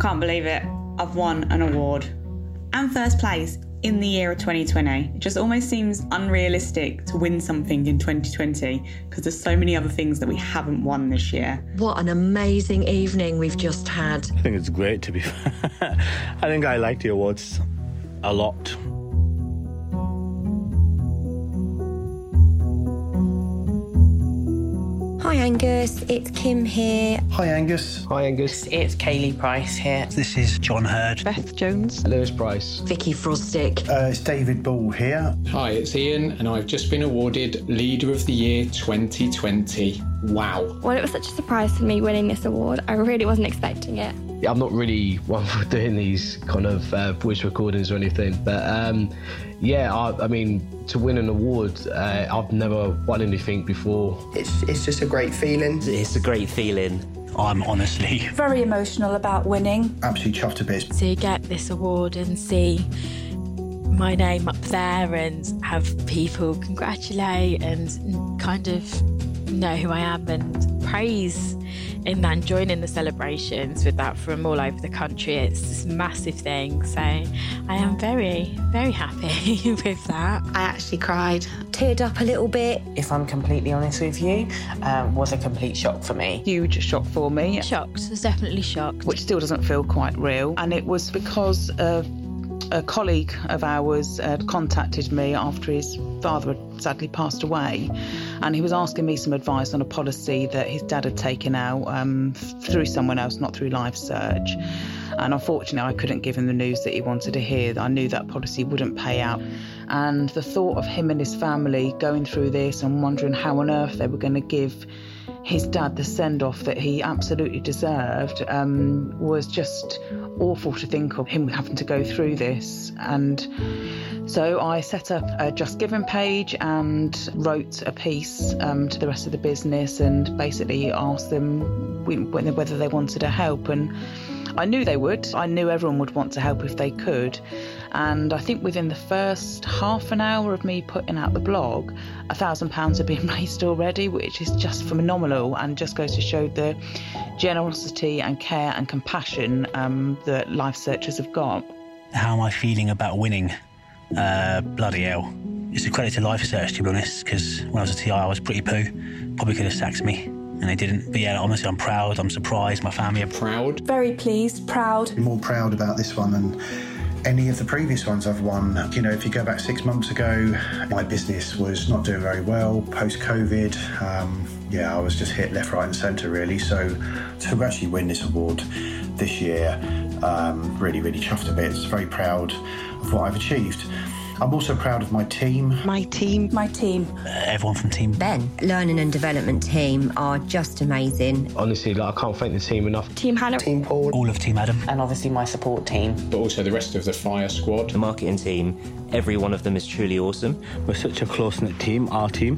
can't believe it. I've won an award and first place in the year of 2020. It just almost seems unrealistic to win something in 2020 because there's so many other things that we haven't won this year. What an amazing evening we've just had. I think it's great to be fair. I think I like the awards a lot. Hi Angus, it's Kim here. Hi Angus. Hi Angus. It's Kaylee Price here. This is John Hurd. Beth Jones. Lewis Price. Vicky Frostick. Uh, it's David Ball here. Hi, it's Ian, and I've just been awarded Leader of the Year 2020. Wow. Well, it was such a surprise for me winning this award. I really wasn't expecting it. I'm not really one for doing these kind of uh, voice recordings or anything, but um, yeah, I, I, mean, to win an award, uh, I've never won anything before. It's it's just a great feeling. It's a great feeling. I'm honestly very emotional about winning. Absolutely chuffed to bits. To get this award and see my name up there and have people congratulate and kind of know who I am and praise in that and joining the celebrations with that from all over the country. It's this massive thing. So I am very, very happy with that. I actually cried, teared up a little bit. If I'm completely honest with you, um, was a complete shock for me. Huge shock for me. Shocked, was definitely shocked. Which still doesn't feel quite real. And it was because of a colleague of ours had contacted me after his father had sadly passed away, and he was asking me some advice on a policy that his dad had taken out um, through someone else, not through Life Search. And unfortunately, I couldn't give him the news that he wanted to hear. I knew that policy wouldn't pay out. And the thought of him and his family going through this and wondering how on earth they were going to give his dad the send off that he absolutely deserved um, was just awful to think of him having to go through this. And so I set up a Just Giving page and wrote a piece um, to the rest of the business and basically asked them whether they wanted to help. And I knew they would. I knew everyone would want to help if they could. And I think within the first half an hour of me putting out the blog, a thousand pounds had been raised already, which is just phenomenal and just goes to show the generosity and care and compassion um, that Life Searchers have got. How am I feeling about winning? Uh, bloody hell. It's a credit to Life Search, to be honest, because when I was a TI, I was pretty poo. Probably could have sacked me and they didn't. But yeah, honestly, I'm proud. I'm surprised. My family are proud. Very pleased, proud. More proud about this one than any of the previous ones I've won. You know, if you go back six months ago, my business was not doing very well post COVID. Um, yeah, I was just hit left, right, and centre really. So to actually win this award this year, um, really, really chuffed a bit. Very proud of what I've achieved. I'm also proud of my team. My team. My team. Uh, everyone from team. Ben, learning and development team are just amazing. Honestly, like I can't thank the team enough. Team Hannah. Team Paul. All of Team Adam. And obviously my support team. But also the rest of the fire squad. The marketing team. Every one of them is truly awesome. We're such a close knit team, our team.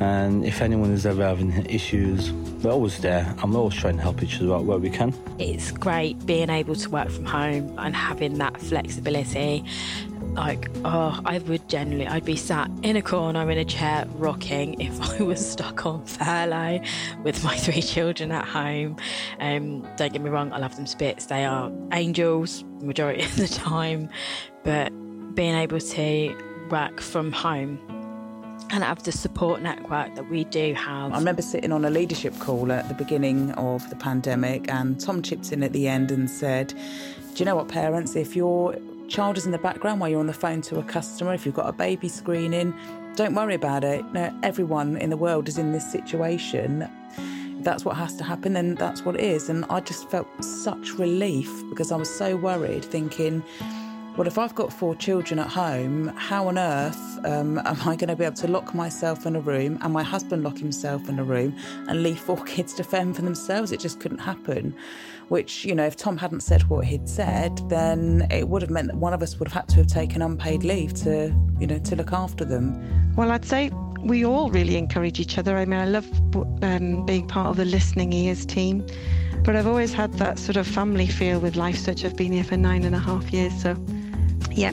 And if anyone is ever having issues, we're always there and we're always trying to help each other out where we can. It's great being able to work from home and having that flexibility. Like oh i would generally i'd be sat in a corner in a chair rocking if i was stuck on furlough with my three children at home. Um, don't get me wrong i love them spits. They are angels majority of the time. But being able to work from home and have the support network that we do have. I remember sitting on a leadership call at the beginning of the pandemic, and Tom chipped in at the end and said, Do you know what, parents? If you're child is in the background while you're on the phone to a customer, if you've got a baby screening, don't worry about it. No, everyone in the world is in this situation. If that's what has to happen, then that's what it is. And I just felt such relief because I was so worried, thinking, well, if I've got four children at home, how on earth um, am I going to be able to lock myself in a room and my husband lock himself in a room and leave four kids to fend for themselves? It just couldn't happen which, you know, if Tom hadn't said what he'd said, then it would have meant that one of us would have had to have taken unpaid leave to, you know, to look after them. Well, I'd say we all really encourage each other. I mean, I love um, being part of the Listening Ears team, but I've always had that sort of family feel with Life Search. I've been here for nine and a half years, so yeah,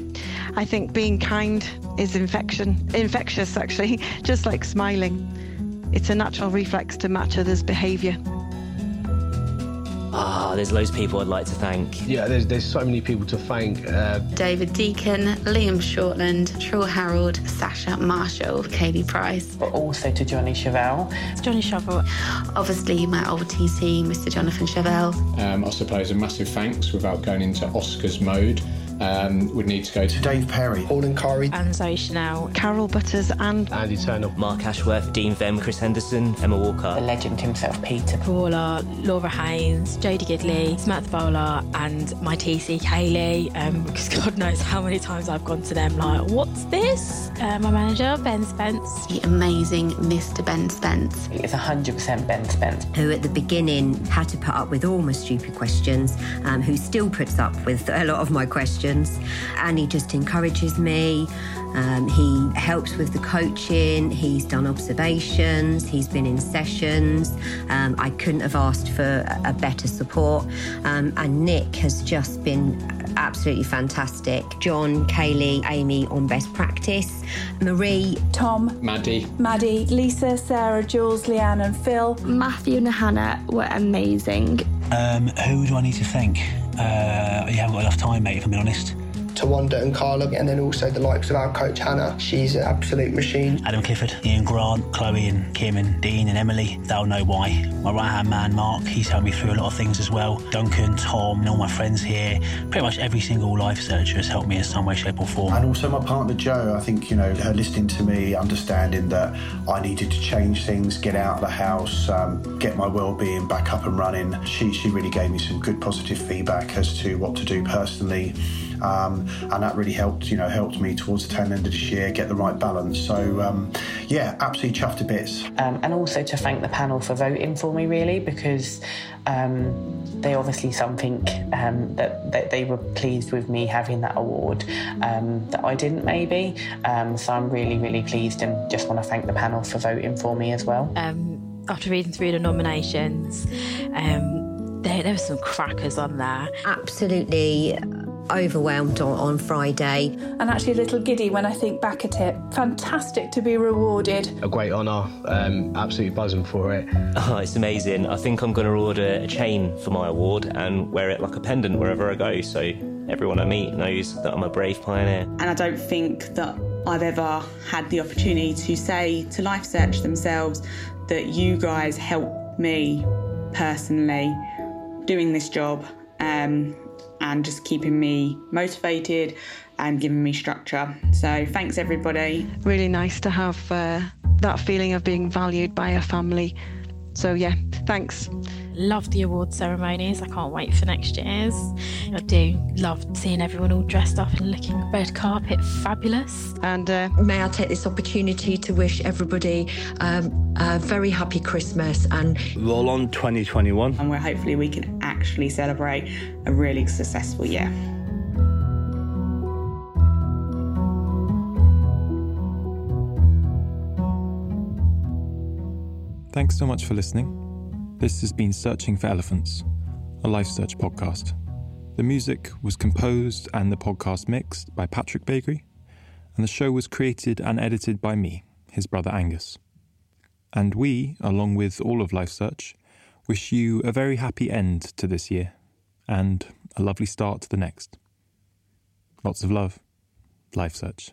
I think being kind is infection, infectious actually, just like smiling. It's a natural reflex to match others' behaviour. Oh, there's loads of people I'd like to thank. Yeah, there's, there's so many people to thank. Uh, David Deacon, Liam Shortland, Troy Harold, Sasha Marshall, Katie Price. But also to Johnny Chevelle. Johnny Chevelle. Obviously, my old TC, Mr. Jonathan Chevelle. Um, I suppose a massive thanks without going into Oscars mode. Um, would need to go to Dave Perry, Paul and Curry, and Zoe Chanel, Carol Butters, and Andy Turner, Mark Ashworth, Dean Vem, Chris Henderson, Emma Walker, the legend himself, Peter Paula, Laura Haynes, Jodie Gidley, Samantha Bowler, and my TC Kaylee. Um, because God knows how many times I've gone to them like, "What's this?" Uh, my manager, Ben Spence, the amazing Mr. Ben Spence. It's 100% Ben Spence. Who at the beginning had to put up with all my stupid questions, um, who still puts up with a lot of my questions and he just encourages me. Um, he helps with the coaching. He's done observations. He's been in sessions. Um, I couldn't have asked for a better support. Um, and Nick has just been absolutely fantastic. John, Kaylee, Amy on best practice. Marie, Tom, Maddie, Maddie, Lisa, Sarah, Jules, Leanne, and Phil. Matthew and Hannah were amazing. Um, who do I need to thank? Uh, you haven't got enough time, mate, if I'm being honest. Tawanda and Carla, and then also the likes of our coach Hannah. She's an absolute machine. Adam Clifford, Ian Grant, Chloe and Kim and Dean and Emily, they'll know why. My right hand man, Mark, he's helped me through a lot of things as well. Duncan, Tom, and all my friends here. Pretty much every single life searcher has helped me in some way, shape, or form. And also my partner Joe, I think, you know, her listening to me, understanding that I needed to change things, get out of the house, um, get my well-being back up and running. She, she really gave me some good positive feedback as to what to do personally. Um, and that really helped, you know, helped me towards the tail end of this year get the right balance. So, um, yeah, absolutely chuffed to bits. Um, and also to thank the panel for voting for me, really, because um, they obviously something um, that, that, they were pleased with me having that award um, that I didn't, maybe. so I'm really, really pleased and just want to thank the panel for voting for me as well. after reading through the nominations, there, there were some crackers on there. Absolutely overwhelmed on, on, Friday. And actually a little giddy when I think back at it. Fantastic to be rewarded. A great honour. Um, absolutely buzzing for it. Oh, it's amazing. I think I'm going to order a chain for my award and wear it like a pendant wherever I go. So everyone I meet knows that I'm a brave pioneer. And I don't think that I've ever had the opportunity to say to Life Search themselves that you guys helped me personally doing this job. Um, and just keeping me motivated and giving me structure. So thanks everybody. Really nice to have uh, that feeling of being valued by a family. So yeah, thanks. Love the award ceremonies. I can't wait for next year's. I do love seeing everyone all dressed up and looking red carpet fabulous. And uh, may I take this opportunity to wish everybody um, a very happy Christmas and roll on 2021. And where hopefully we can actually celebrate a really successful year. Thanks so much for listening. This has been Searching for Elephants, a life search podcast. The music was composed and the podcast mixed by Patrick Bakery, and the show was created and edited by me, his brother Angus. And we, along with all of Life Search, wish you a very happy end to this year and a lovely start to the next. Lots of love. Life Search.